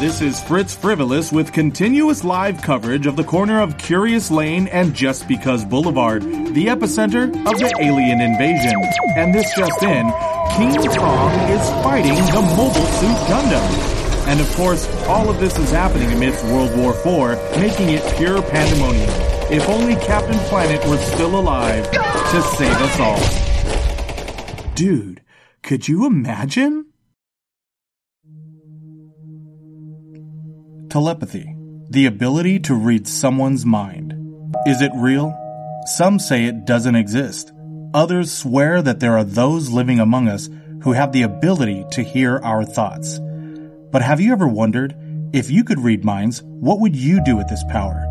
This is Fritz Frivolous with continuous live coverage of the corner of Curious Lane and Just Because Boulevard, the epicenter of the alien invasion. And this just in, King Kong is fighting the Mobile Suit Gundam. And of course, all of this is happening amidst World War IV, making it pure pandemonium. If only Captain Planet were still alive to save us all. Dude, could you imagine? Telepathy. The ability to read someone's mind. Is it real? Some say it doesn't exist. Others swear that there are those living among us who have the ability to hear our thoughts. But have you ever wondered, if you could read minds, what would you do with this power?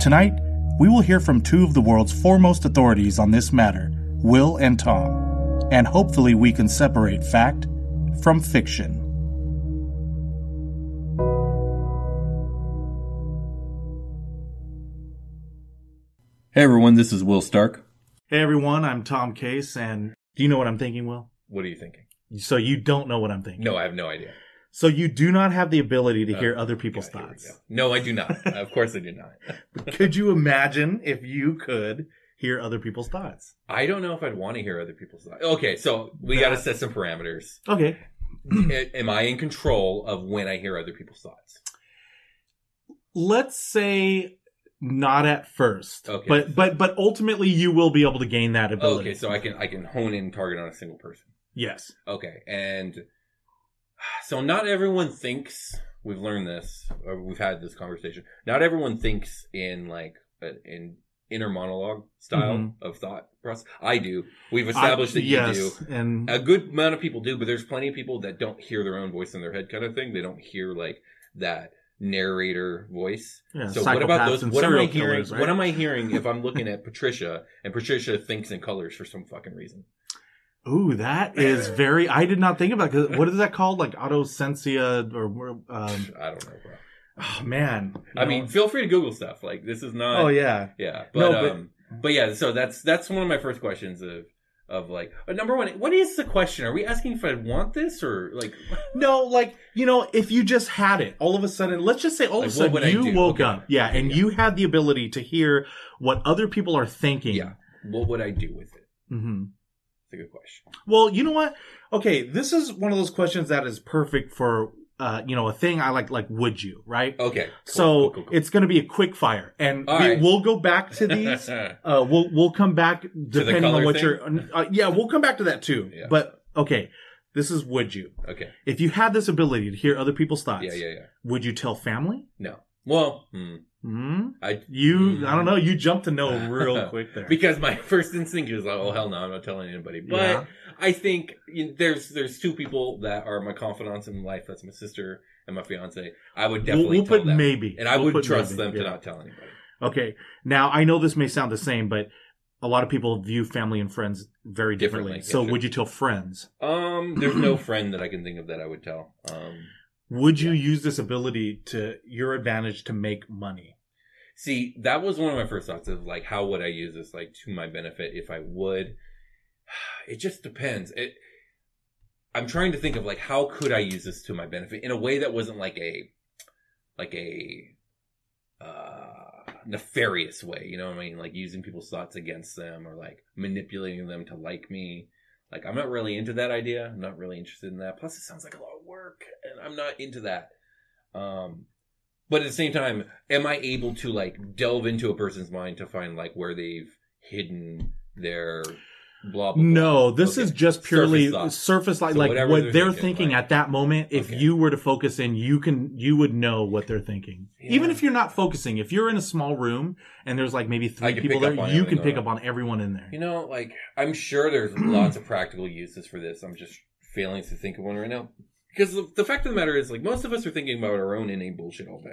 Tonight, we will hear from two of the world's foremost authorities on this matter, Will and Tom. And hopefully we can separate fact from fiction. Hey everyone, this is Will Stark. Hey everyone, I'm Tom Case, and do you know what I'm thinking, Will? What are you thinking? So you don't know what I'm thinking. No, I have no idea. So you do not have the ability to hear Uh, other people's God, thoughts. No, I do not. of course I do not. could you imagine if you could hear other people's thoughts? I don't know if I'd want to hear other people's thoughts. Okay, so we got to set some parameters. Okay. Am I in control of when I hear other people's thoughts? Let's say not at first. Okay. But but but ultimately you will be able to gain that ability. Okay, so I can I can hone in target on a single person. yes. Okay, and so not everyone thinks we've learned this or we've had this conversation. Not everyone thinks in like in inner monologue style Mhm. of thought process. I do. We've established I- that you yes, do. And A good amount of people do, but there's plenty of people that don't hear their own voice in their head, kind of thing. They don't hear like that narrator voice. yeah, So what about those? What am I hearing? killers, right? What am I hearing if I'm looking at Patricia and Patricia thinks in colors for some fucking reason? Ooh, that is very. I did not think about. Cause what is that called? Like autosensia or um, I don't know, bro. oh man. I mean, feel free to Google stuff. Like this is not. oh yeah. yeah. But, No, but- um, but yeah. So that's that's one of my first questions of of like uh, number one. What is the question? Are we asking if I want this or like? No, like you know, if you just had it, all of a sudden, let's just say all Like, of a what would I sudden you woke Okay. up, yeah, and Yeah. you had the ability to hear what other people are thinking. Yeah. What would I do with it? hmm It's a good question. Well, you know what? Okay, this is one of those questions that is perfect for uh, you know, a thing I like. Like, would you? Right. Okay. cool, so cool, cool, it's going to be a quick fire, and we, right. we'll go back to these. uh, we'll we'll come back depending on what thing? you're. Uh, yeah, we'll come back to that too. Yeah. But okay, this is would you? okay. If you had this ability to hear other people's thoughts, Yeah, yeah, yeah. would you tell family? No. Well, hmm. Hmm? I You, I don't know. You jumped to no real quick there. because my first instinct is like, oh hell no, I'm not telling anybody. But Yeah. I think you know, there's there's two people that are my confidants in life. That's my sister and my fiance. I would we'll, definitely we'll tell put them, maybe, and I We'll would trust maybe, them to not tell anybody. Okay. Now I know this may sound the same, but a lot of people view family and friends very differently. Differently, so yeah, would you tell friends? Um, there's no friend that I can think of that I would tell. Um, Would you use this ability to your advantage to make money? See, that was one of my first thoughts of like, how would I use this like to my benefit if I would? It just depends. It. I'm trying to think of like how could I use this to my benefit in a way that wasn't like a, like a, uh, nefarious way. You know what I mean? Like using people's thoughts against them or like manipulating them to like me. Like I'm not really into that idea. I'm not really interested in that. Plus, it sounds like a lot of work, and I'm not into that. Um, but at the same time, am I able to like delve into a person's mind to find like where they've hidden their blah blah? blah? No, this Okay. is just purely Surface surface, like So like what they're they're thinking, like- at that moment. If Okay. you were to focus in, you can you would know what they're thinking. Even if you're not focusing, if you're in a small room and there's like maybe three people there, you can pick up on everyone in there. You know, like I'm sure there's lots of practical uses for this. I'm just failing to think of one right now. Because the, the fact of the matter is, like most of us are thinking about our own inane bullshit all day.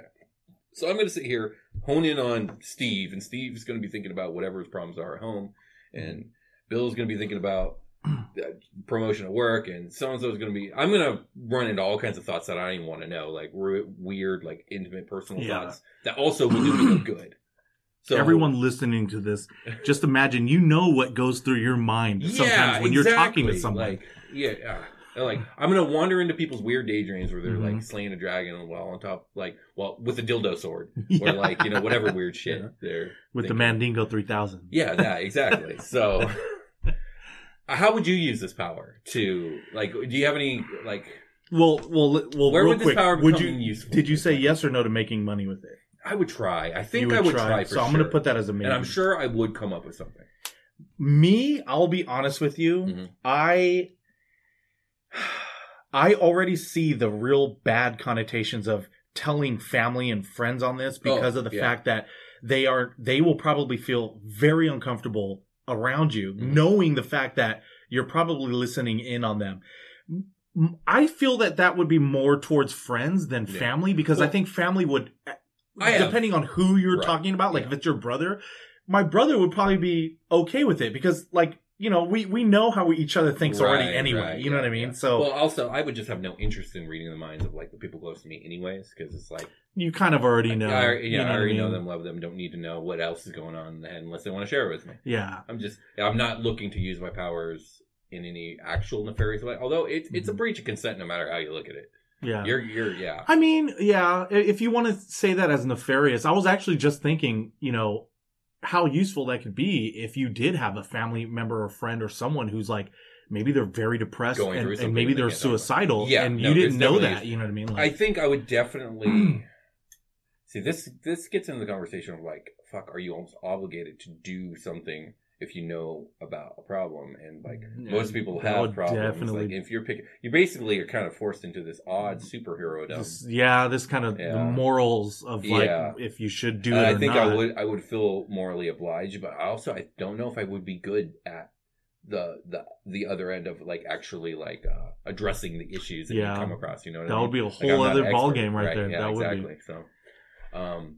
So I'm going to sit here, hone in on Steve, and Steve's going to be thinking about whatever his problems are at home, and Bill's going to be thinking about promotion at work, and so and so is going to be. I'm going to run into all kinds of thoughts that I don't even want to know, like re- weird, like intimate, personal Yeah. thoughts that also will do me no good. So Everyone listening to this, just imagine you know what goes through your mind sometimes when you're talking to exactly. someone. Like, yeah, yeah. And, Like I'm gonna wander into people's weird daydreams where they're Mhm. like slaying a dragon while on top, like, well, with a dildo sword Yeah. or like you know whatever weird shit Yeah. they're with the. Mandingo 3000. Yeah, that exactly. So, how would you use this power to like? Do you have any like? Well, well, well. Where real would this quick, power would you useful? did you say yes or no to making money with it? I would try. I think You I would try. for so I'm going to put that as a maybe. and I'm sure I would come up with something. me i'll be honest with you Mhm. i i already see the real bad connotations of telling family and friends on this because Oh, of the yeah. fact that they are they will probably feel very uncomfortable around you Mhm. knowing the fact that you're probably listening in on them i feel that that would be more towards friends than Yeah. family because i think family would have- depending on who you're Right. talking about like Yeah. if it's your brother my brother would probably be okay with it because like you know we we know how we, each other thinks already anyway right, you know yeah, what i mean yeah. so well, also, I would just have no interest in reading the minds of like the people close to me, anyways, because it's like you kind of already know I, you yeah, know I already know mean? them, love them, don't need to know what else is going on unless they want to share it with me. yeah I'm just, I'm not looking to use my powers in any actual nefarious way. Although it's it's a Mhm. breach of consent, no matter how you look at it. yeah You're you're yeah. i mean yeah if you want to say that as nefarious i was actually just thinking you know how useful that could be if you did have a family member or friend or someone who's like maybe they're very depressed and, and maybe they they're can't talk about it. suicidal Yeah, and no, you didn't know that you know what i mean I think I would definitely see this. This gets into the conversation of like, fuck, are you almost obligated to do something if you know about a problem? And like Yeah, most people have problems. definitely- Like if you're picking, you basically are kind of forced into this odd superhero this, yeah this kind of the morals of like Yeah. if you should do it I or think not. I would I would feel morally obliged, but I also I don't know if I would be good at the the the other end of like actually like uh addressing the issues that Yeah. you come across. You know what that I mean? would be a whole I'm other ball game right, there. Yeah, that would exactly. So, um.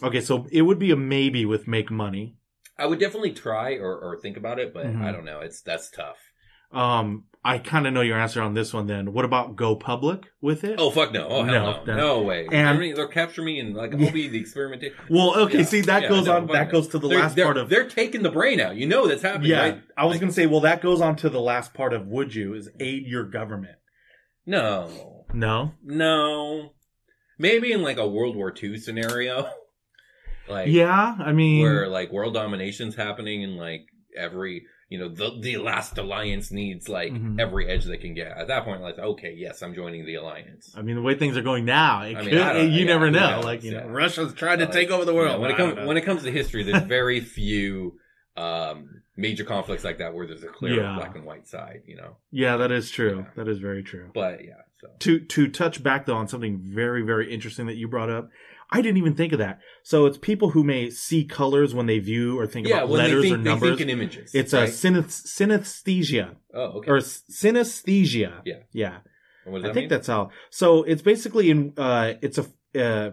Okay, so it would be a maybe with make money. I would definitely try or, or think about it, but Mhm. I don't know. It's that's tough. Um, I kind of know your answer on this one. Then, what about go public with it? Oh fuck no! Oh hell No, no! No, way! and- I mean, they'll capture me and like I'll be the experimentation. well, okay. Yeah. See, that Yeah, goes no, on. That no. goes to the They're- last they're- part of. they're taking the brain out. You know that's happening, Yeah, right? I was Like, gonna say. Well, that goes on to the last part of would you is aid your government. no, No. no. Maybe in like a World War II scenario, like yeah, I mean, where like world domination's happening and like every you know the the last alliance needs like Mhm. every edge they can get. At that point, like okay, yes, I'm joining the alliance. I mean, the way things are going now, it I mean, could, I don't- you yeah, never who know. knows, Like you know. Russia's trying to Like, take over the world. Yeah, when it comes when it comes to history, there's very few um, major conflicts like that where there's a clear Yeah. black and white side. You know, yeah, that is true. Yeah. That is very true. but yeah. So to to touch back though on something very very interesting that you brought up i didn't even think of that so it's people who may see colors when they view or think yeah, about letters or think, they numbers think in images. it's right? a synesthesia oh okay. or synesthesia Yeah. yeah i think mean? that's how so it's basically in uh it's a uh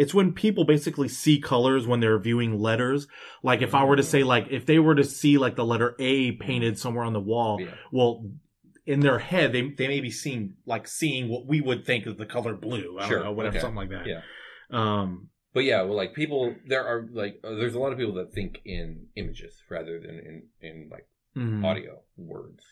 it's when people basically see colors when they're viewing letters. Like if I were to say like if they were to see like the letter A painted somewhere on the wall, Yeah. well in their head they they may be seeing like seeing what we would think of the color blue. I Sure, don't know, whatever okay. something like that. Yeah. Um But yeah, well, like people, there are like, uh, there's a lot of people that think in images rather than in in like mhm. audio words.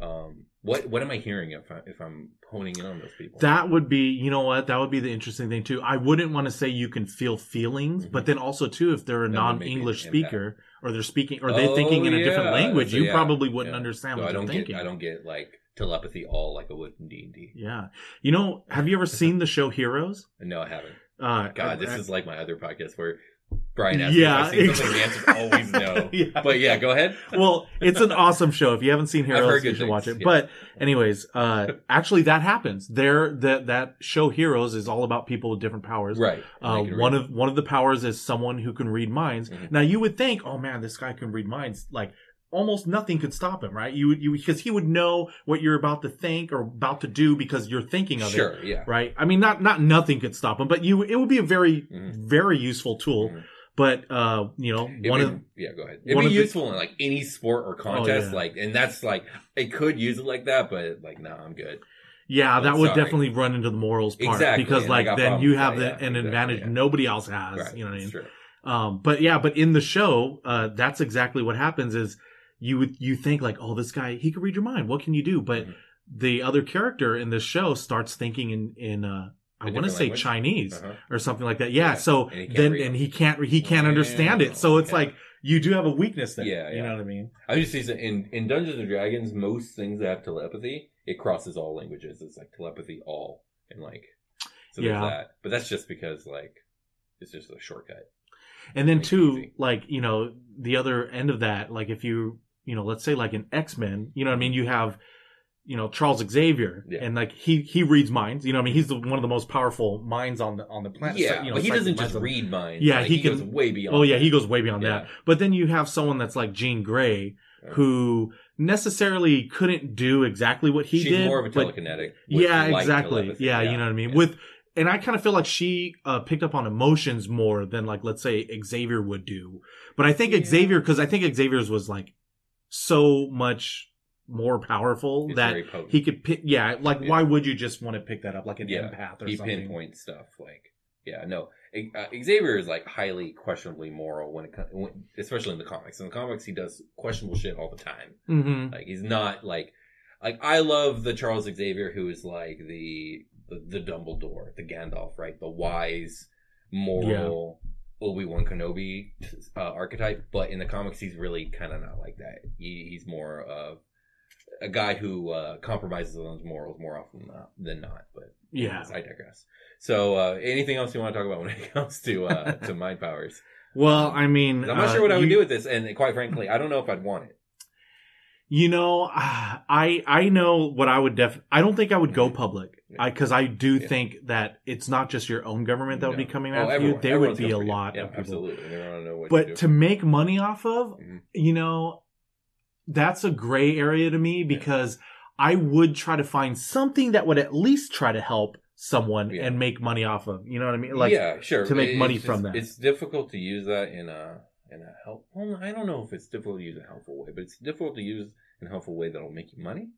Um, what what am I hearing if I, if I'm honing in on those people? That would be, you know what? That would be the interesting thing too. I wouldn't want to say you can feel feelings, Mhm. but then also too, if they're a That would make an non-English speaker or they're speaking or they're Oh, thinking in a different language, So, you yeah, probably wouldn't yeah. understand So what I they're don't thinking. get I don't get like telepathy all like I would in D and D. Yeah, you know, have you ever seen the show Heroes? No, I haven't. Uh, God, this I- is like my other podcast where Brian asks Yeah, me if I've something. The answer always no. Yeah. But yeah, go ahead. well, it's an awesome show. If you haven't seen Heroes, you should watch it. yeah. But anyways, uh, actually that happens. There, that, that show Heroes is all about people with different powers. Right. Uh, one of one of the powers is someone who can read minds. Mhm. Now you would think, oh man, this guy can read minds. Like almost nothing could stop him, right? You would you because he would know what you're about to think or about to do because you're thinking of it, Sure. Yeah. right? I mean, not not nothing could stop him, but you it would be a very Mhm. very useful tool. Mhm. But uh, you know, It'd one be- of yeah, go ahead. It'd be of the- Oh, useful in like any sport or contest, yeah. like, and that's like it could use it like that, but like, nah, I'm good. yeah, Oh, that would sorry. definitely run into the morals part Exactly, because and like then problems you have that, the, yeah, an exactly, advantage nobody else has. Right. You know what I mean? Um, but yeah, but in the show, uh, that's exactly what happens is you would, you think like, oh, this guy, he could read your mind. What can you do? But Mhm. the other character in this show starts thinking in, in, uh, I want to say language? Chinese Uh-huh. or something like that. Yeah. Yeah, So and then, and he can't, he can't Yeah, understand it. So it's okay. like, you do have a weakness there. Yeah, You know what I mean? I just see in in Dungeons and Dragons, most things that have telepathy, it crosses all languages. It's like telepathy all, and like, so Yeah. that. But that's just because like it's just a shortcut. And then too, easy. like, you know, the other end of that, like if you, you know, let's say like an X-Men, you know what I mean? You have, you know, Charles Xavier Yeah. and like he, he reads minds, you know what I mean? He's the, one of the most powerful minds on the, on the planet. yeah, So, you know, but he doesn't just minds read minds. Yeah, Like, he he, can- goes way beyond. Oh yeah, that. he goes way beyond Yeah. that. But then you have someone that's like Jean Grey Yeah. who necessarily couldn't do exactly what he She's did. more of a telekinetic. with yeah, exactly. telepathy. Yeah, you know what I mean. yeah. With and I kind of feel like she uh, picked up on emotions more than like let's say Xavier would do. But I think Yeah. Xavier because I think Xavier's was like so much more powerful It's that he could pick. Yeah, like Yeah. why would you just want to pick that up like an Yeah, empath or he something? pinpoints stuff like yeah no uh, Xavier is like highly questionably moral when it comes especially in the comics in the comics he does questionable shit all the time Mm-hmm. like he's not like like I love the Charles Xavier who is like the the, the Dumbledore the Gandalf right the wise moral Obi Wan Kenobi uh, archetype but in the comics he's really kind of not like that he, he's more of a guy who uh, compromises on his morals more often than not, than not but Yeah. I digress. So, uh, anything else you want to talk about when it comes to uh, to mind powers? Well, I mean, I'm not uh, sure what I would you- do with this, and quite frankly, I don't know if I'd want it. You know, I I know what I would def. I don't think I would go public. Yeah. I because I do Yeah. think that it's not just your own government that would be No. coming Oh, after you. There would be a lot Yeah, of people. absolutely. They want to know what. But to make money off of, Mhm. you know, that's a gray area to me because I would try to find something that would at least try to help someone Yeah. and make money off of. You know what I mean? Like, yeah, sure. to make money from that. It's difficult to use that in a in a help. Well, I don't know if it's difficult to use in a helpful way, but it's difficult to use in a helpful way that'll make you money.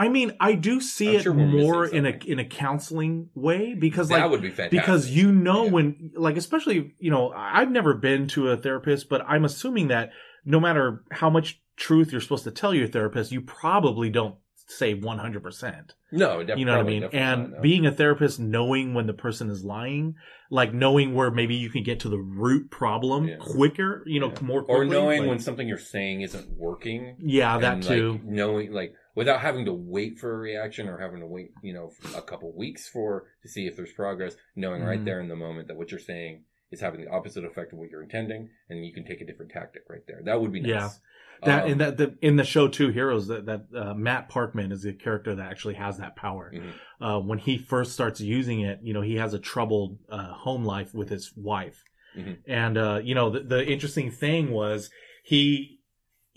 I mean, I do see I'm it sure more in a in a counseling way because that like would be fantastic. because you know Yeah. when like especially you know i've never been to a therapist but i'm assuming that no matter how much truth you're supposed to tell your therapist you probably don't say 100% no, def- you know what i mean and no. being a therapist knowing when the person is lying like knowing where maybe you can get to the root problem Yeah. quicker you know Yeah. more quickly or knowing like- when something you're saying isn't working. yeah that and, too Like, knowing like without having to wait for a reaction or having to wait, you know, a couple weeks for to see if there's progress, knowing right Mhm. there in the moment that what you're saying is having the opposite effect of what you're intending, and you can take a different tactic right there. That would be nice. Yeah. that Um, in that the, in the show two heroes that that uh, Matt Parkman is the character that actually has that power. Mhm. Uh, when he first starts using it, you know he has a troubled uh, home life with his wife, Mhm. and uh, you know the, the interesting thing was he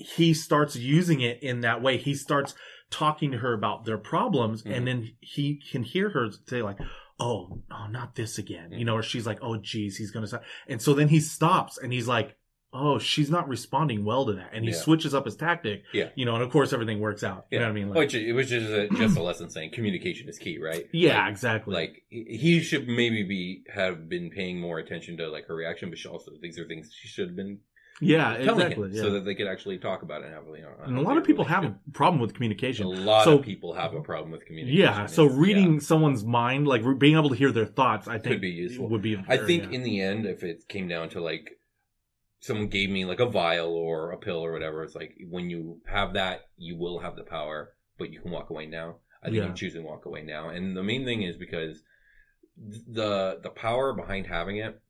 he starts using it in that way. He starts talking to her about their problems, Mhm. and then he can hear her say like. Oh, oh, not this again. You know, or she's like, oh, geez, he's going to stop. And so then he stops and he's like, oh, she's not responding well to that. And he Yeah. switches up his tactic. Yeah. You know, and of course everything works out. You know what I mean? Like, Which it was just a, just a lesson saying communication is key, right? yeah, Like, exactly. like he he should maybe be have been paying more attention to like her reaction, but she also these are things she should have been Yeah, exactly. him yeah. so that they could actually talk about it and have you know. and a lot of people have a problem with communication. a lot so, of people have a problem with communication. Yeah, so reading yeah. someone's mind, like re- being able to hear their thoughts, I think Could be useful. Would be. I think yeah. in the end, if it came down to like someone gave me like a vial or a pill or whatever, it's like when you have that, you will have the power, but you can walk away now. I think. I'm choosing walk away now, and the main thing is because the the power behind having it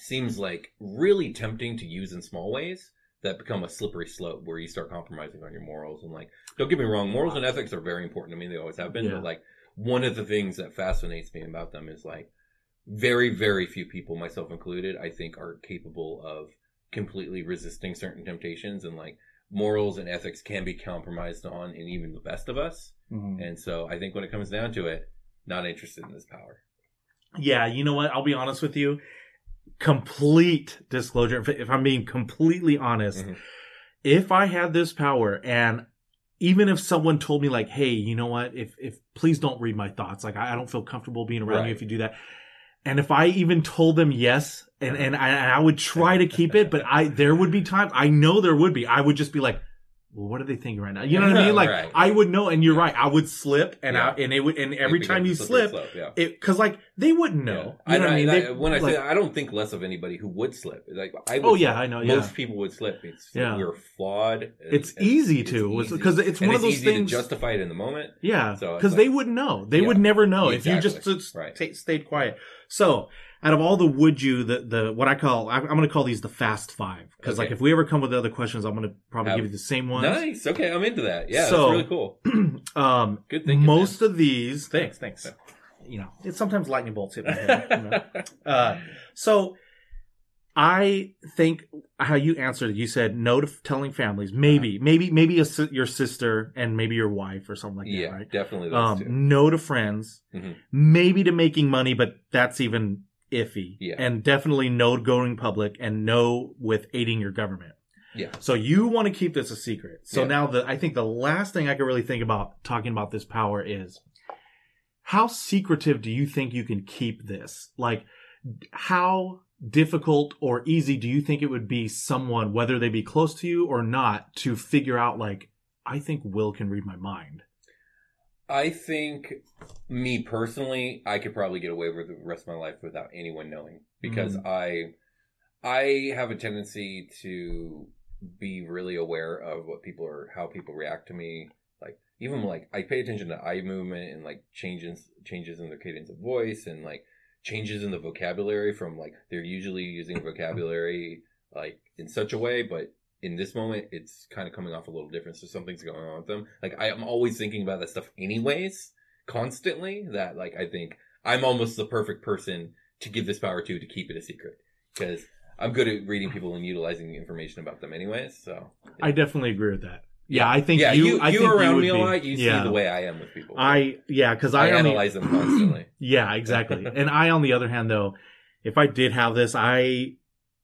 seems like really tempting to use in small ways that become a slippery slope where you start compromising on your morals and like don't get me wrong morals and ethics are very important to me they always have been Yeah. but like one of the things that fascinates me about them is like very very few people myself included i think are capable of completely resisting certain temptations and like morals and ethics can be compromised on in even the best of us Mhm. and so i think when it comes down to it not interested in this power Yeah, you know what? I'll be honest with you. Complete disclosure. If, if I'm being completely honest, Mhm. if I had this power and even if someone told me like, hey, you know what? If, if please don't read my thoughts. Like I, I don't feel comfortable being around you if you do that. And if I even told them yes, and, and I, and I would try to keep it, but I, there would be times, I know there would be, I would just be like, well, what are they thinking right now? You know what I mean? Like Right. I would know, and you're right. I would slip, and I, and it would, and every It time you slip, slope, yeah. it because like they wouldn't know. Yeah. You know what I mean? I- They- when I like- say that, I don't think less of anybody who would slip. Like I oh, would Oh, yeah. I know, yeah. Most people would slip. It's Yeah. we're flawed. It's easy to, because it's And one of those things- to justify it in the moment. yeah, So because like- they wouldn't know. They Yeah. would never know if you just, just Right. ta- stayed quiet. So, out of all the would you, the the what I call, I'm, I'm going to call these the fast five because like if we ever come with other questions, I'm going to probably Have- give you the same ones. Nice. Okay, I'm into that. Yeah, So- that's really cool. Um, Good thing. most of these, thanks, thanks. You know, it's sometimes lightning bolts hit my head. you know? Uh, so I think how you answered it, you said no to f- telling families, maybe, maybe, maybe a, your sister and maybe your wife or something like yeah, that, right? definitely Um, no to friends, Mhm. maybe to making money, but that's even iffy. Yeah. And definitely no going public and no with aiding your government. Yeah. So you want to keep this a secret. So Yeah. now the I think the last thing I can really think about talking about this power is how secretive do you think you can keep this? Like how difficult or easy do you think it would be someone whether they be close to you or not to figure out like I think Will can read my mind. I think me personally, I could probably get away with the rest of my life without anyone knowing because Mm-hmm. I I have a tendency to be really aware of what people are how people react to me. Like even like I pay attention to eye movement and like changes changes in their cadence of voice and like changes in the vocabulary from like they're usually using vocabulary like in such a way, but in this moment it's kind of coming off a little different. So something's going on with them. Like I, I'm always thinking about that stuff anyways, constantly. That like I think I'm almost the perfect person to give this power to to keep it a secret because I'm good at reading people and utilizing information about them anyways. So I definitely agree with that. Yeah, I think yeah, you, you, I you think around would me a be- lot. You yeah. see the way I am with people. I yeah, because I I, only- analyze them constantly. Yeah, exactly. and I, on the other hand, though, if I did have this, I,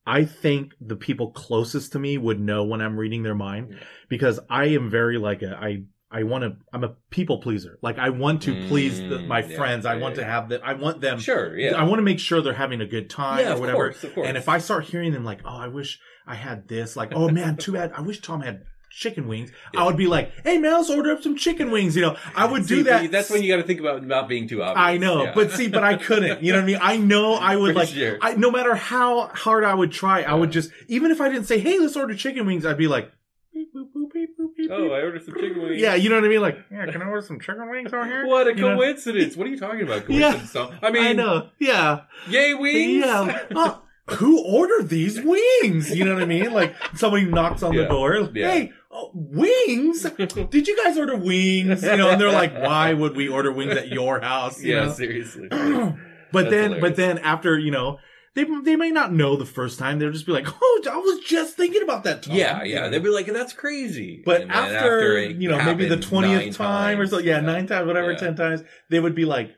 I think the people closest to me would know when I'm reading their mind Yeah. because I am very like a, I, I want to, I'm a people pleaser. Like I want to please the, Mm, my yeah, friends. I yeah, want to have the, I want them. Sure, yeah. I want to make sure they're having a good time or whatever. course, course. And if I start hearing them like, oh, I wish I had this, like, oh man, too bad. I wish Tom had chicken wings. I would be like, hey man, let's order up some chicken wings. You know, I would See, do that. That's when you got to think about not being too obvious. I know, Yeah. but see, but I couldn't. You know what I mean? I know I would For like, sure. I, no matter how hard I would try, I would just, even if I didn't say, "Hey, let's order chicken wings," I'd be like, beep, boop, boop, beep, boop, beep, oh. I ordered some chicken wings. yeah, you know what I mean? Like, yeah, can I order some chicken wings over here? What a You know? coincidence! What are you talking about? Yeah. Coincidence? Tom? I mean, I know, yeah, yay wings! yeah. Uh, who ordered these wings? You know what I mean? Like somebody knocks on the door. Yeah. Hey, wings? Did you guys order wings? You know, and they're like, "Why would we order wings at your house?" You yeah, know? seriously. but That's then, but then after you know, they they may not know the first time. They'll just be like, "Oh, I was just thinking about that." Tom. yeah, yeah. They'd be like, "That's crazy." But And then after, you know, maybe the twentieth time or times, so, yeah, nine times, whatever, Yeah. ten times, they would be like,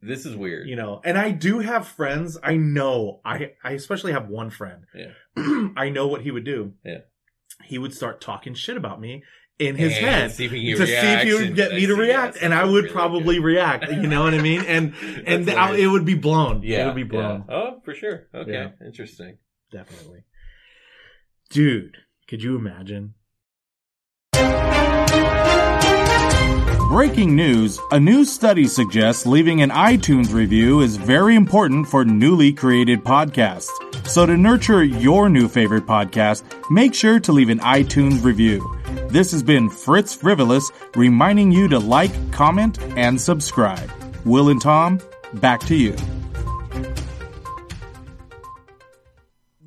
This is weird. you know. And I do have friends. I know. I I especially have one friend. Yeah. I know what he would do. Yeah. He would start talking shit about me in his And head see he to see if he would get me to react, and I would probably react. You know what I mean? And and That's I- it would be blown. Yeah, it would be blown. yeah. Oh, for sure. Okay, Yeah. interesting. Definitely. Dude, could you imagine? Breaking news A new study suggests leaving an iTunes review is very important for newly created podcasts. So, to nurture your new favorite podcast, make sure to leave an iTunes review. This has been Fritz Frivolous reminding you to like, comment, and subscribe. Will and Tom, back to you.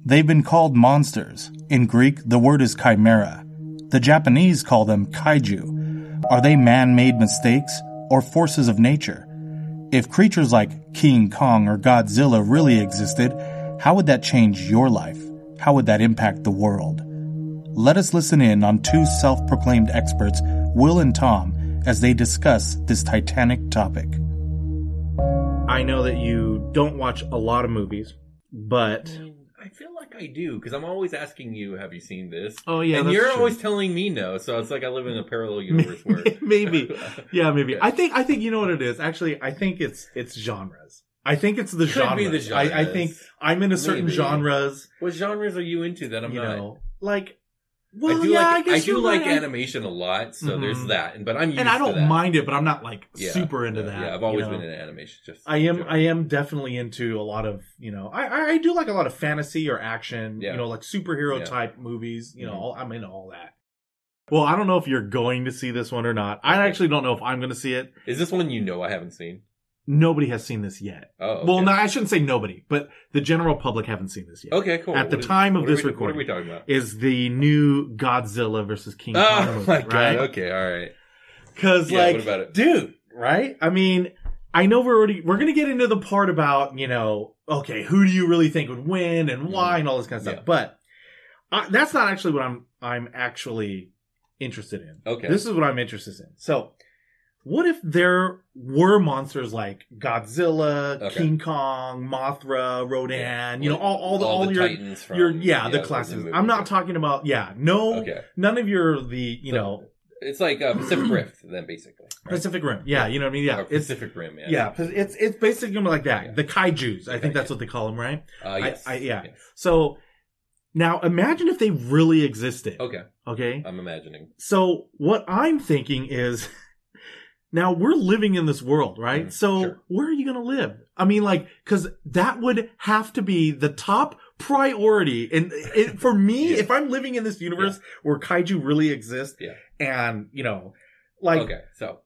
They've been called monsters. In Greek, the word is chimera. The Japanese call them kaiju. Are they man made mistakes or forces of nature? If creatures like King Kong or Godzilla really existed, how would that change your life? How would that impact the world? Let us listen in on two self proclaimed experts, Will and Tom, as they discuss this titanic topic. I know that you don't watch a lot of movies, but I feel like I do because I'm always asking you, "Have you seen this?" oh yeah, and that's you're true. always telling me no. So it's like I live in a parallel universe where maybe, yeah, maybe. Yeah. I think I think you know what it is. Actually, I think it's it's genres. I think it's the Could genres. be the I, I think I'm into certain Maybe. genres. what genres are you into that I'm you not? know, like. Well, I do yeah, like I, guess do you're like right. Animation a lot, so Mhm. there's that. And but I'm used and I to don't that. mind it, but I'm not like Yeah, super into that. Yeah, I've always you know? been into animation. Just I am. I am definitely into a lot of you know I I, I do like a lot of fantasy or action Yeah. you know like superhero Yeah. type movies you know Mhm. all, I'm into all that. Well, I don't know if you're going to see this one or not. I actually don't know if I'm going to see it. Is this one you know I haven't seen? Nobody has seen this yet. Oh, okay. Well, no, I shouldn't say nobody, but the general public haven't seen this yet. Okay, cool. At the What is- time of this we- recording. what are we talking about? Is the new Godzilla versus King Kong Oh movie, my god! Okay, all right. Because Yeah, like, what about it? dude, right? I mean, I know we're already we're gonna get into the part about you know, okay, who do you really think would win and why and all this kind of stuff, Yeah. but uh, that's not actually what I'm I'm actually interested in. Okay. this is what I'm interested in. So, what if there were monsters like Godzilla, Okay. King Kong, Mothra, Rodan, Yeah, you know, all all the all, the your Titans from your yeah, the those classes. movies. I'm not talking about yeah, no, Okay, none of your the you So, know it's like uh, Pacific Rift, then basically. right? Pacific Rim. Yeah, you know what I mean. Yeah, Or it's Pacific Rim. Yeah. yeah, it's it's basically like that. Yeah. The kaiju's, I Okay, think that's yeah. what they call them, right? Uh, yes. I- yeah. Yes. So now imagine if they really existed. Okay, Okay. I'm imagining. So what I'm thinking is now we're living in this world, right? Mhm, so sure. where are you going to live? I mean, like, cause that would have to be the top priority. And it, for me, Yeah. if I'm living in this universe where kaiju really exist Yeah. and, you know, like, okay, so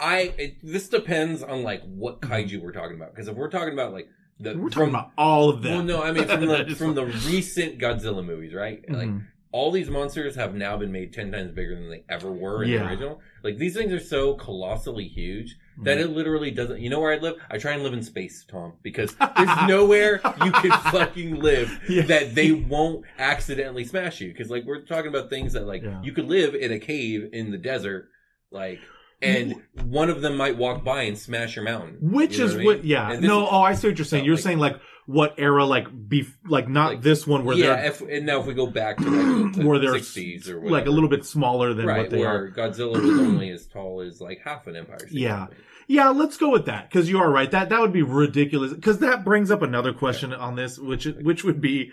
I it, this depends on like what kaiju we're talking about because if we're talking about like the Mm-hmm. we're from- talking about all of them. well, no, I mean from the from the recent Godzilla movies, right? Like Mhm. All these monsters have now been made 10 times bigger than they ever were in Yeah. the original. Like these things are so colossally huge that Mm-hmm. it literally doesn't. You know where I live? I try and live in space, Tom, because there's nowhere you can fucking live Yeah. that they won't accidentally smash you. Because like we're talking about things that like Yeah. you could live in a cave in the desert, like, and one of them might walk by and smash your mountain. Which You know is I mean? what, yeah. No, is- oh, I see what you're saying. You're like- saying like what era, like be like not Like- this one where yeah. they're If, and now if we go back to like the where they're 60s or like a little bit smaller than right, what they where are. Godzilla was only as tall as like half an Empire State Yeah. Building. Yeah, let's go with that because you are right. That that would be ridiculous. Because that brings up another question on this, which which would be,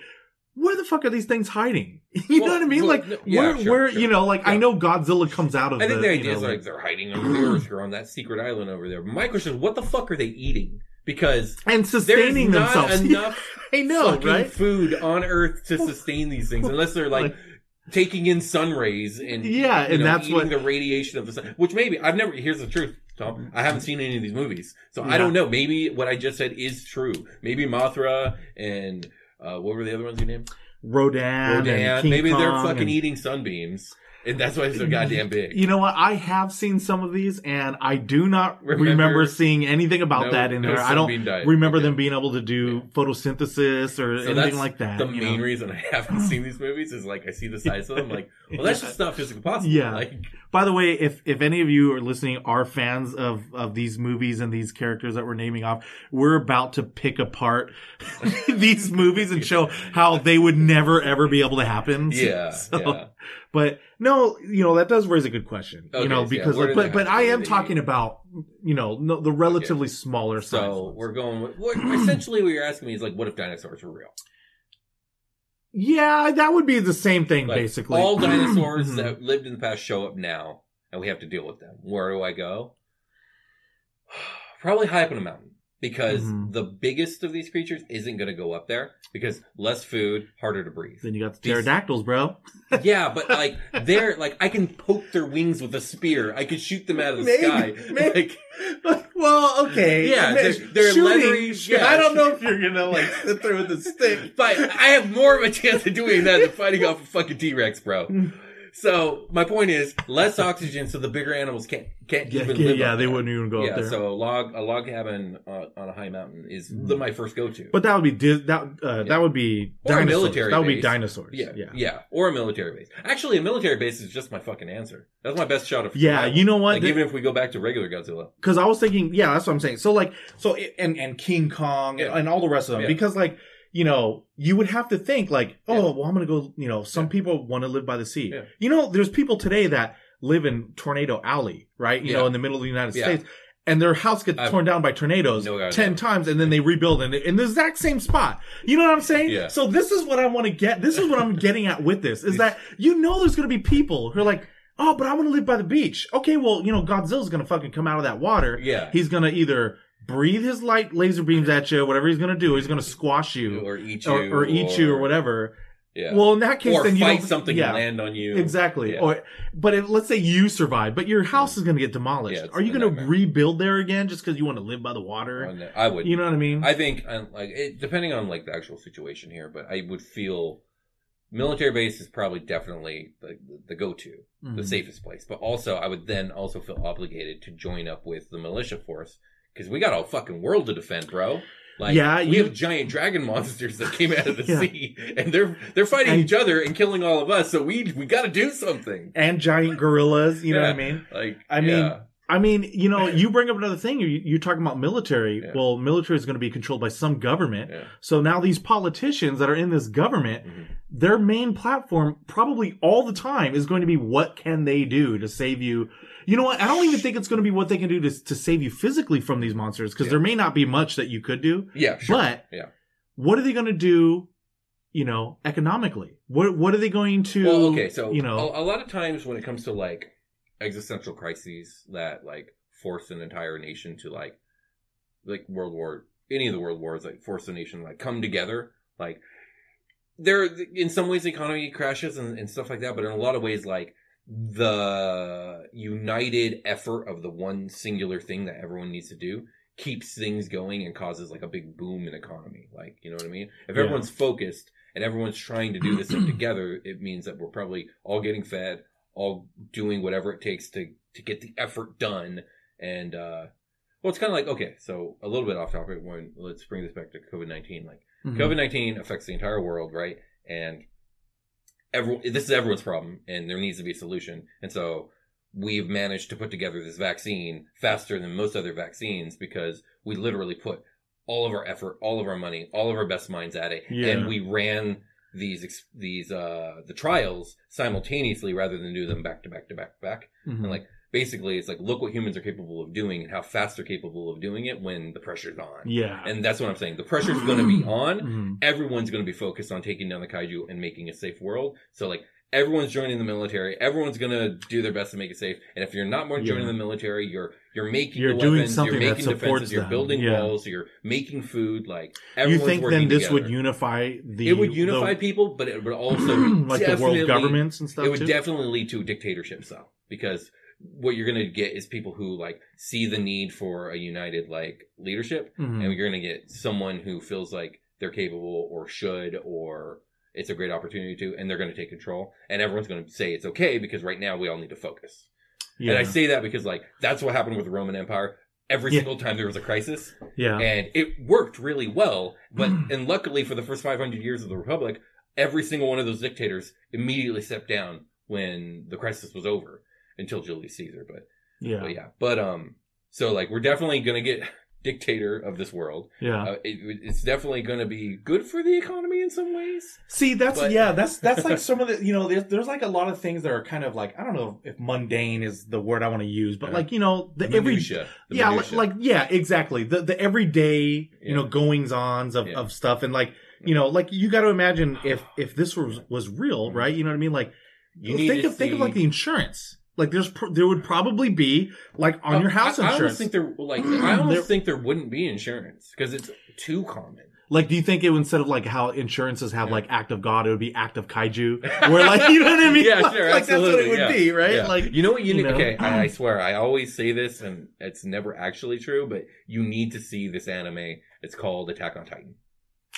where the fuck are these things hiding? You know what I mean? well, like no- yeah, where sure, where sure. you know, like I know Godzilla comes out of. I think the you idea know, is like they're hiding under the earth or on that secret island over there. But my question is, what the fuck are they eating? Because and sustaining not themselves. enough I know, right? food on Earth to sustain these things, unless they're like, Like- taking in sun rays and Yeah, and know, that's what- the radiation of the sun. Which maybe I've never. Here's the truth, Tom. I haven't seen any of these movies, so Yeah. I don't know. Maybe what I just said is true. Maybe Mothra and uh, what were the other ones you named? Rodan, Rodan. Maybe they're fucking and- eating sunbeams, and that's why they're so goddamn big. You know what? I have seen some of these, and I do not remember, Remember- seeing anything about No- that in no there. I don't diet. remember Okay. them being able to do photosynthesis or So anything like that. The main know? reason I haven't seen these movies is like I see the size of them, like, well, that's just not physically possible. Yeah. Like, By the way, if if any of you are listening are fans of of these movies and these characters that we're naming off, we're about to pick apart these movies and show how they would never ever be able to happen. yeah, So- yeah. But no, you know that does raise a good question. Okay, you know so yeah, because like, but but? I am talking eat? about you know no, the relatively smaller size. So ones. we're going with what, essentially what you're asking me is like, what if dinosaurs were real? Yeah, that would be the same thing, Like, basically. all dinosaurs Mhm. that lived in the past show up now, and we have to deal with them. Where do I go? Probably high up in a mountain because Mhm. the biggest of these creatures isn't going to go up there because less food, harder to breathe. Then you got the These- pterodactyls, bro. yeah, but like they're like I can poke their wings with a spear. I could shoot them out of the Maybe, sky. maybe. Like, well, okay. Yeah, Man, they're- they're shooting, leathery, yeah. I don't know if you're gonna like sit there with a stick. but I have more of a chance of doing that than fighting off a fucking T Rex, bro. So my point is less oxygen, so the bigger animals can't can't Yeah, even yeah, live. yeah, they there. wouldn't even go yeah, up there. so a log a log cabin uh, on a high mountain is the, my first go to. but that would be di- that uh, that would be Or dinosaurs. military that would be dinosaurs. yeah, yeah, yeah, or a military base. Actually, a military base is just my fucking answer. That's my best shot of Yeah, you know what? Like, The- even if we go back to regular Godzilla, because I was thinking, yeah, that's what I'm saying. So like, so and and King Kong and, and all the rest of them, Yeah. because like, you know, you would have to think like, oh, Yeah. well, I'm gonna go. You know, some Yeah. people want to live by the sea. Yeah. You know, there's people today that live in Tornado Alley, right? You know, in the middle of the United. States. And their house gets I've- torn down by tornadoes No ten times, and then they rebuild in, in the exact same spot. You know what I'm saying? Yeah. So this is what I want to get. This is what I'm getting at with this is that you know there's going to be people who are like, oh, but I want to live by the beach. Okay, well, you know, Godzilla's going to fucking come out of that water. Yeah. He's going to either breathe his light laser beams at you, whatever he's going to do. He's going to squash you or eat you, or, or eat you or whatever. Yeah. Well, in that case, or then you fight something yeah, land on you. Exactly. Yeah. Or, but if, let's say you survive, but your house is going to get demolished. Yeah, Are you going to rebuild there again just because you want to live by the water? I would. You know what I mean? I think, uh, like, it, depending on like the actual situation here, but I would feel military base is probably definitely the, the go-to, the Mhm. safest place. But also, I would then also feel obligated to join up with the militia force because we got a fucking world to defend, bro. Like, Yeah, we you- have giant dragon monsters that came out of the Yeah. sea, and they're they're fighting And- each other and killing all of us. So we we got to do something. and giant gorillas. You know what I mean? Like, I mean, yeah. I mean, you know, you bring up another thing. You, you're talking about military. Yeah. Well, military is going to be controlled by some government. Yeah. So now these politicians that are in this government, Mhm. their main platform probably all the time is going to be what can they do to save you. You know what? I don't even think it's going to be what they can do to, to save you physically from these monsters because Yeah. there may not be much that you could do. yeah, sure. But yeah. what are they going to do? You know, economically, what what are they going to? Well, okay, so you know, a, a lot of times when it comes to like existential crises that like force an entire nation to like like World War any of the world wars like force a nation like come together. Like there in some ways the economy crashes and, and stuff like that but in a lot of ways like the united effort of the one singular thing that everyone needs to do keeps things going and causes like a big boom in economy. Like you know what i mean? If Yeah. everyone's focused and everyone's trying to do this thing together it means that we're probably all getting fed all doing whatever it takes to to get the effort done and uh well it's kind of like okay so a little bit off topic when let's bring this back to covid-19 like Mhm. COVID nineteen affects the entire world, right? And everyone, this is everyone's problem, and there needs to be a solution. And so we've managed to put together this vaccine faster than most other vaccines because we literally put all of our effort, all of our money, all of our best minds at it, Yeah. and we ran these these uh the trials simultaneously rather than do them back to back to back to back. Mhm. And like basically, it's like look what humans are capable of doing and how fast they're capable of doing it when the pressure's on. yeah, And that's what I'm saying. The pressure's going to be on. Mhm. Everyone's going to be focused on taking down the kaiju and making a safe world. So like everyone's joining the military. Everyone's going to do their best to make it safe. And if you're not more joining Yeah. the military, you're you're making You're doing weapons, something you're that making supports defenses, you're building Yeah. walls, you're making food. Like you think then this together. would unify the it would unify the- people, but it would also like the world governments and stuff. it would too? definitely lead to dictatorships though because what you're going to get is people who like see the need for a united like leadership Mhm. and you're going to get someone who feels like they're capable or should or it's a great opportunity to and they're going to take control and everyone's going to say it's okay because right now we all need to focus yeah, and i say that because like that's what happened with the roman empire every Yeah. single time there was a crisis yeah, and it worked really well. But and luckily for the first 500 years of the republic, every single one of those dictators immediately stepped down when the crisis was over until Julius Caesar. But yeah, but yeah, but um, so like we're definitely gonna get dictator of this world. yeah. Uh, it, it's definitely gonna be good for the economy in some ways. See, that's But- yeah, that's that's like some of the you know, there's there's like a lot of things that are kind of like I don't know if mundane is the word I want to use, but Uh-huh. like you know the The every minutia, the yeah, minutia. like, like yeah, exactly the the everyday you know goings ons of Yeah. of stuff and like you know, like you got to imagine if if this was was real, right? You know what I mean? Like You think to of think of like the insurance. Like there's pr- there would probably be like on your house I, I almost insurance. think there like I almost There- think there wouldn't be insurance because it's too common. Like, do you think it instead of like how insurances have Yeah. like act of God, it would be act of kaiju? Where like, you know what I mean? Yeah, like, sure, like, that's what it would yeah. be, right? Yeah. Like, you know what you you need? know? Okay, I, I swear I always say this, and it's never actually true, but you need to see this anime. It's called Attack on Titan.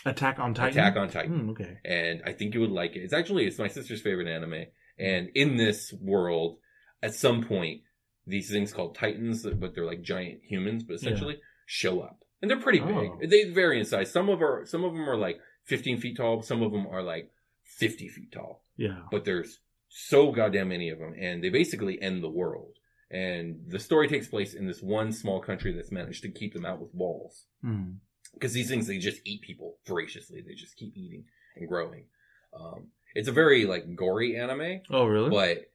Attack on Titan. Attack on Titan. Hmm, okay. and I think you would like it. It's actually it's my sister's favorite anime, and in this world, at some point, these things called titans, but they're like giant humans, but essentially show up, and they're pretty Oh. big. They vary in size. Some of are some of them are like 15 feet tall. Some of them are like 50 feet tall. Yeah. But there's so goddamn many of them, and they basically end the world. And the story takes place in this one small country that's managed to keep them out with walls Hmm. because these things they just eat people voraciously. They just keep eating and growing. Um, it's a very like gory anime, Oh, really? but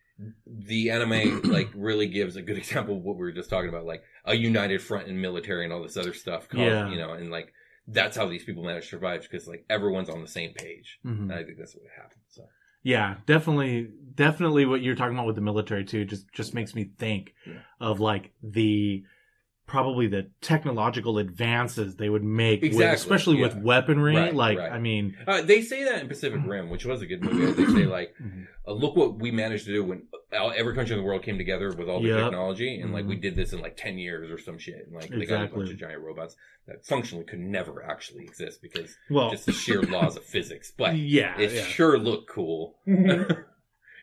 the anime like really gives a good example of what we were just talking about, like a united front and military and all this other stuff. called- Yeah. you know, and like that's how these people manage to survive because like everyone's on the same page. Mhm. And I think that's what happened. So Yeah, definitely, definitely. What you're talking about with the military too just just makes me think Yeah. of like the probably the technological advances they would make, with, Exactly, especially with weaponry. Right, like, right. I mean, uh, they say that in Pacific Rim, which was a good movie. They say like, Mhm. uh, look what we managed to do when every country in the world came together with all the Yep. technology, and like we Mhm. did this in like ten years or some shit, and like they got a bunch of giant robots that functionally could never actually exist because well, just the sheer laws of physics. But yeah, it yeah. sure looked cool.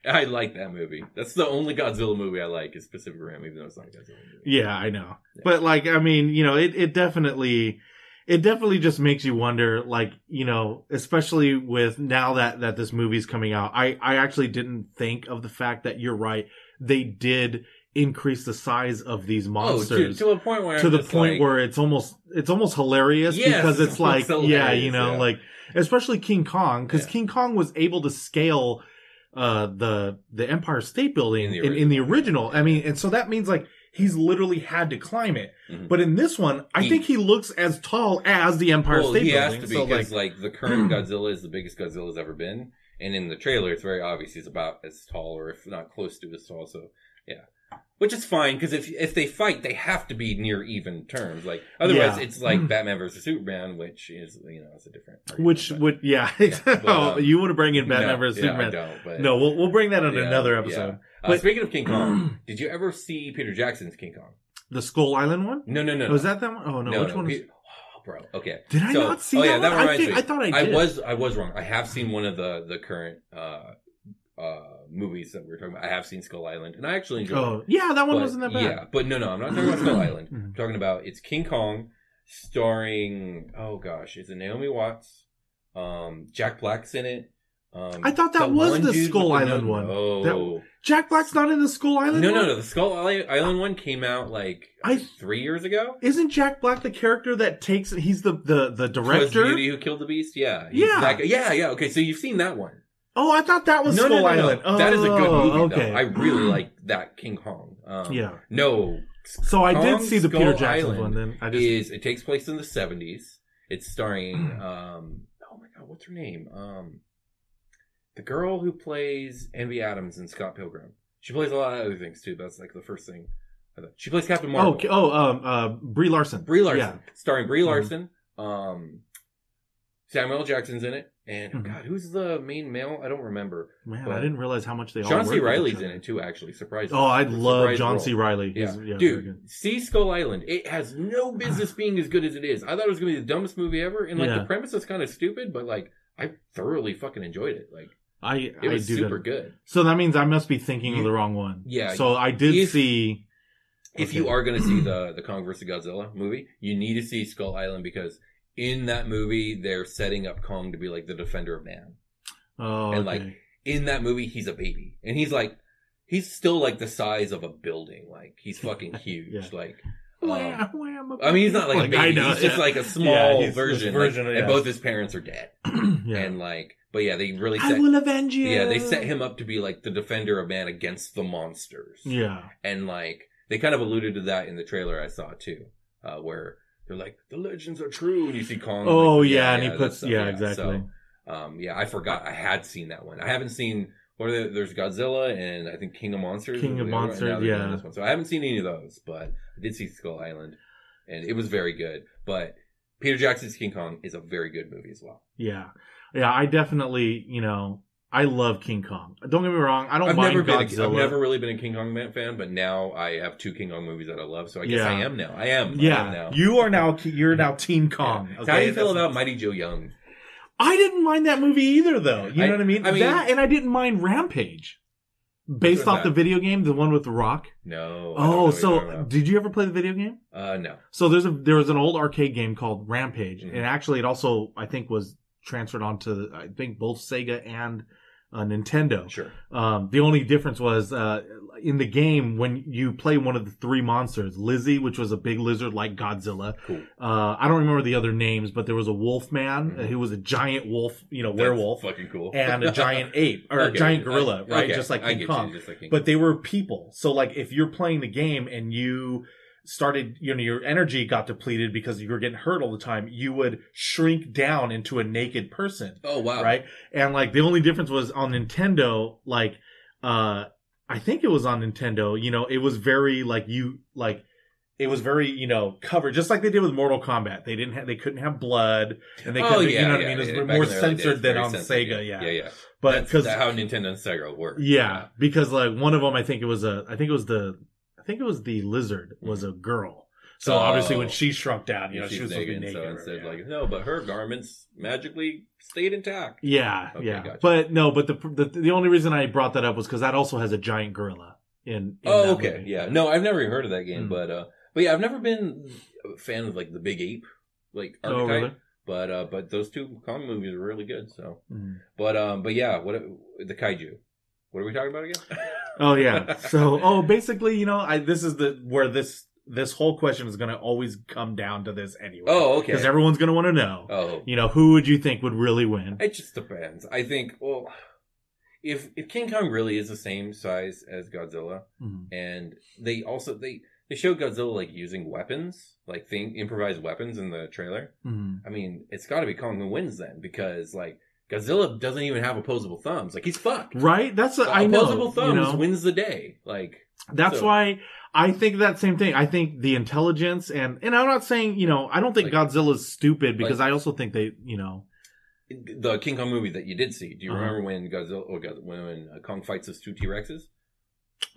I like that movie. That's the only Godzilla movie I like is Pacific Rim, even though it's not a Godzilla movie. Yeah, I know. Yeah. But like, I mean, you know, it, it definitely, it definitely just makes you wonder, like, you know, especially with now that, that this movie's coming out, I, I actually didn't think of the fact that you're right. They did increase the size of these Oh, to, monsters to a point where to I'm the point like, where it's almost, it's almost hilarious Yes, because it's it's like, yeah, you know, yeah. like, especially King Kong, because Yeah. King Kong was able to scale, uh, the, the Empire State Building In in, the in, the original. I mean, and so that means like, he's literally had to climb it. Mhm. But in this one, I He- think he looks as tall as the Empire well, State he Building. has to be so because like, like, the current Godzilla is the biggest Godzilla's ever been, and in the trailer it's very obvious he's about as tall, or if not close to as tall. So yeah, which is fine because if if they fight, they have to be near even terms. Like otherwise, Yeah. it's like Batman versus Superman, which is you know it's a different. which but- would, yeah, but, um, you want to bring in Batman No, versus yeah, I Superman. don't, but No, we'll, we'll bring that on Yeah, another yeah. episode. Uh, But- speaking of King Kong, did you ever see Peter Jackson's King Kong? The Skull Island one? No, no, no. Was no. that that one? Oh, no. Which one was Pe- Oh, bro. Okay. Did I So- not see oh, that yeah, one? that I, reminds think, me. I thought I I was I was wrong. I have seen one of the the current uh uh movies that we were talking about. I have seen Skull Island, and I actually enjoyed Oh, it. yeah, that one But, wasn't that bad. Yeah, but no, no, I'm not talking about Skull Island. I'm talking about it's King Kong, starring oh gosh, is it Naomi Watts? Um, Jack Black's in it. Um, I thought that was the Skull Island no- one. No, That- Jack Black's not in the Skull Island no, one? no, no. The Skull Island one came out like I- three years ago. Isn't Jack Black the character that takes, he's the, the, the director? Beauty who killed the beast? Yeah, Yeah. that yeah, yeah. Okay, so you've seen that one. Oh, I thought that was no, Skull no, no, no. Island. Oh, that is a good movie. okay. Though. I really like that King Kong. Um, Yeah. No. So I did see the Skull Peter Jackson Island one then. I just, Is it takes place in the seventies? It's starring. um Oh my god, what's her name? Um, the girl who plays Envy Adams in Scott Pilgrim. She plays a lot of other things too. That's like the first thing. I thought. She plays Captain Marvel. oh, oh, um, uh, Brie Larson. Brie Larson, Yeah. starring Brie Mhm. Larson. Um, Samuel Jackson's in it, and oh Mhm. God, who's the main male? I don't remember. Man, I didn't realize how much they all John work C. Reilly's in it too. Actually, surprising. Oh, I love John role. C. Reilly. Yeah, very dude, see Skull Island. It has no business being as good as it is. I thought it was gonna be the dumbest movie ever, and like Yeah. the premise is kind of stupid, but like I thoroughly fucking enjoyed it. Like I, it I was super that. good. So that means I must be thinking of the wrong one. Yeah, So I did if- see. If Okay. you are gonna see the the Kong vs Godzilla movie, you need to see Skull Island because in that movie they're setting up Kong to be like the defender of man. Oh, and, okay. like, In that movie, he's a baby, and he's like he's still like the size of a building. Like he's fucking huge. Yeah. Like. Um, I mean, he's not like, a Like, baby. I know, he's just yeah. like a small this version. version, like, yeah. And both his parents are dead. yeah. And like, but yeah, they really I set. will avenge you. Yeah, they set him up to be like the defender of man against the monsters. Yeah. And like, they kind of alluded to that in the trailer I saw too, uh, where they're like the legends are true, and you see Kong. Oh like, yeah, and he puts stuff, yeah, exactly. So, um, yeah, I forgot I had seen that one. I haven't seen. What are there? There's Godzilla and I think King of Monsters. King of the other one, and Monsters, now yeah. This one. So I haven't seen any of those, but I did see Skull Island, and it was very good. But Peter Jackson's King Kong is a very good movie as well. Yeah, yeah. I definitely, you know, I love King Kong. Don't get me wrong. I don't I've mind never been. A, Godzilla. I've never really been a King Kong fan, but now I have two King Kong movies that I love. So I guess Yeah. I am now. I am. I am yeah, now. you are now you're now Team Kong. Yeah. okay? How do you feel about Mighty Joe Young? I didn't mind that movie either, though. You I- know what I mean? I mean- that, and I didn't mind Rampage, based off the video game, the one with the Rock. No. I don't know Oh, what you're talking so did you ever play the video game? uh, no. So there's a there was an old arcade game called Rampage, Mhm. and actually it also I think was transferred onto I think both Sega and uh, Nintendo. Sure. Um, the only difference was uh, in the game when you play one of the three monsters, Lizzie, which was a big lizard like Godzilla. Cool. Uh, I don't remember the other names, but there was a wolf man Mhm. who was a giant wolf, you know, That's werewolf, Fucking cool. and a giant ape or a giant gorilla, I- right? okay. Just like King Kong like King but they were people. So like if you're playing the game and you started, you know, your energy got depleted because you were getting hurt all the time, you would shrink down into a naked person, Oh wow. right? And like the only difference was on Nintendo, like uh I think it was on Nintendo, you know, it was very like you like it was very, you know, covered, just like they did with Mortal Kombat. They didn't have, they couldn't have blood, and they oh couldn't, yeah. you know what yeah, I mean? It was yeah. More in the early censored than on censored, Sega, yeah. Yeah, yeah. But because how Nintendo and Sega work. yeah, because like one of them, I think it was a, I think it was the, think it was the lizard was a girl. So Oh. obviously, when she shrunk down, you know, She's she was supposed to be naked, naked. so instead yeah. like no, but her garments magically stayed intact. yeah, Okay, yeah. gotcha. But no, but the, the the only reason I brought that up was because that also has a giant gorilla in. in Oh, okay, movie. yeah. No, I've never heard of that game, Mm. but uh, but yeah, I've never been a fan of like the big ape, like Oh, really? But uh, but those two Kong movies are really good. So, Mm. but um, but yeah, what the kaiju? What are we talking about again? Oh yeah. So oh, basically, you know, I this is the where this this whole question is going to always come down to this anyway. oh, okay. Because everyone's going to want to know. oh, You know, who would you think would really win? It just depends. I think well, if if King Kong really is the same size as Godzilla, Mhm. and they also they they show Godzilla like using weapons, like thing improvised weapons in the trailer. Mhm. I mean, it's got to be Kong who wins then because like Godzilla doesn't even have opposable thumbs. Like he's fucked. Right? That's a, I know. opposable thumbs you know? wins the day. Like That's So- why I think that same thing. I think the intelligence and and I'm not saying you know I don't think Like- Godzilla's stupid because like- I also think they you know the King Kong movie that you did see. Do you Uh-huh. remember when Godzilla or God, when, when uh, Kong fights those two T Rexes?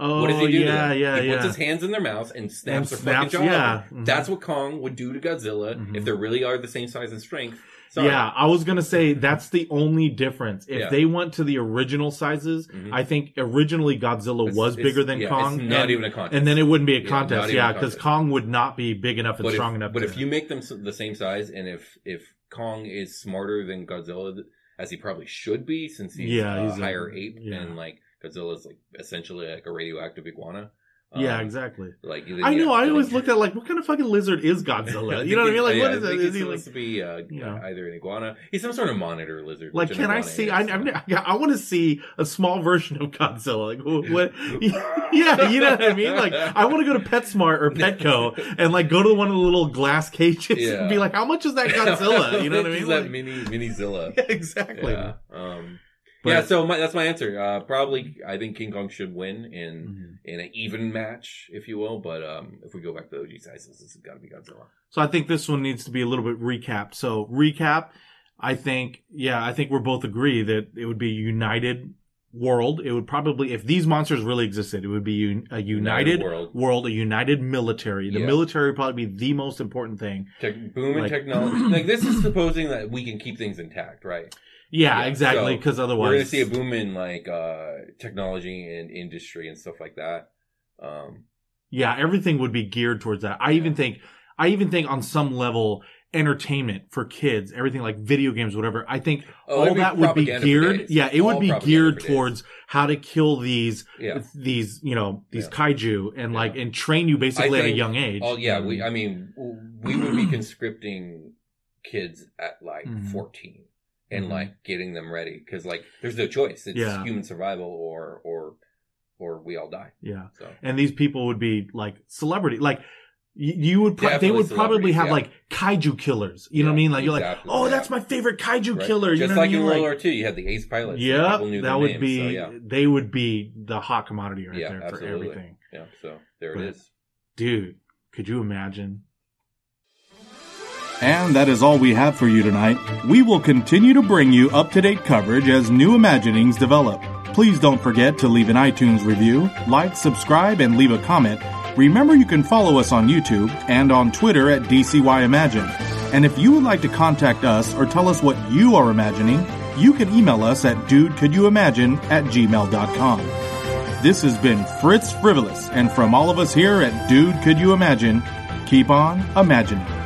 oh What does he do? yeah yeah he yeah puts his hands in their mouths and snaps And their fucking snaps- jaw. yeah. Mhm. That's what Kong would do to Godzilla Mhm. if they really are the same size and strength. Sorry. yeah I was gonna say that's the only difference if Yeah. they went to the original sizes Mhm. I think originally Godzilla It's- was it's- bigger than yeah, Kong It's not and, even a contest. and then it wouldn't be a contest yeah because. Kong would not be big enough and but strong if, enough But if you make them the same size, and if if Kong is smarter than Godzilla, as he probably should be, since he's, Yeah, a he's a- higher ape, and like Godzilla's like essentially like a radioactive iguana. Yeah Um, exactly Like I know I yeah, always looked at like what kind of fucking lizard is Godzilla you know what I mean like Yeah, what I is think it is it's he like supposed to be uh, know. either an iguana. He's some sort of monitor lizard. Like, can I see? is, I, so. I want to see a small version of Godzilla. Like, what? yeah, you know what I mean. Like, I want to go to PetSmart or Petco and like go to one of the little glass cages Yeah. and be like, how much is that Godzilla? You know what I mean? That Like, mini mini Zilla. yeah, exactly. Yeah. Um, But- yeah. So my, that's my answer. Uh, probably, I think King Kong should win in Mhm. in an even match, if you will. But um, if we go back to OG sizes, this has got to be Godzilla. So I think this one needs to be a little bit recapped. So recap, I think, yeah, I think we're both agree that it would be united world. It would probably, if these monsters really existed, it would be un- a united, world. world, a united military. The Yeah. military would probably be the most important thing. Tech, boom in Like- technology. like this is supposing that we can keep things intact, right? Yeah, Yeah, exactly. so Because otherwise, We're gonna see a boom in like uh technology and industry and stuff like that. Um, yeah, everything would be geared towards that. I even think, I even think on some level, entertainment for kids, everything like video games, whatever. I think oh, all that would be geared. Yeah, it would be geared towards how to kill these, yeah. these, you know, these Yeah. kaiju and like, and train you basically at a young age. Oh yeah, we. I mean, we would be conscripting kids at like Mhm. 14 and Mhm. like getting them ready because like there's no choice. It's Yeah. human survival or or or we all die. yeah. So And these people would be like celebrity, like, You, you would, pro- they would probably have yeah. like kaiju killers. You know what I mean? Like you're like, oh, yeah. that's my favorite kaiju Right? killer. You Just know like what I in mean? World Like, War II, you had the ace pilots. yeah, people knew that would be. so yeah. They would be the hot commodity right Yeah, there for absolutely. everything. Yeah, so there But- it is. Dude, could you imagine? And that is all we have for you tonight. We will continue to bring you up to date coverage as new imaginings develop. Please don't forget to leave an iTunes review, like, subscribe, and leave a comment. Remember you can follow us on YouTube and on Twitter at DCY Imagine. And if you would like to contact us or tell us what you are imagining, you can email us at dudecouldyouimagine at gmail.com. This has been Fritz Frivolous, and from all of us here at Dude Could You Imagine, keep on imagining.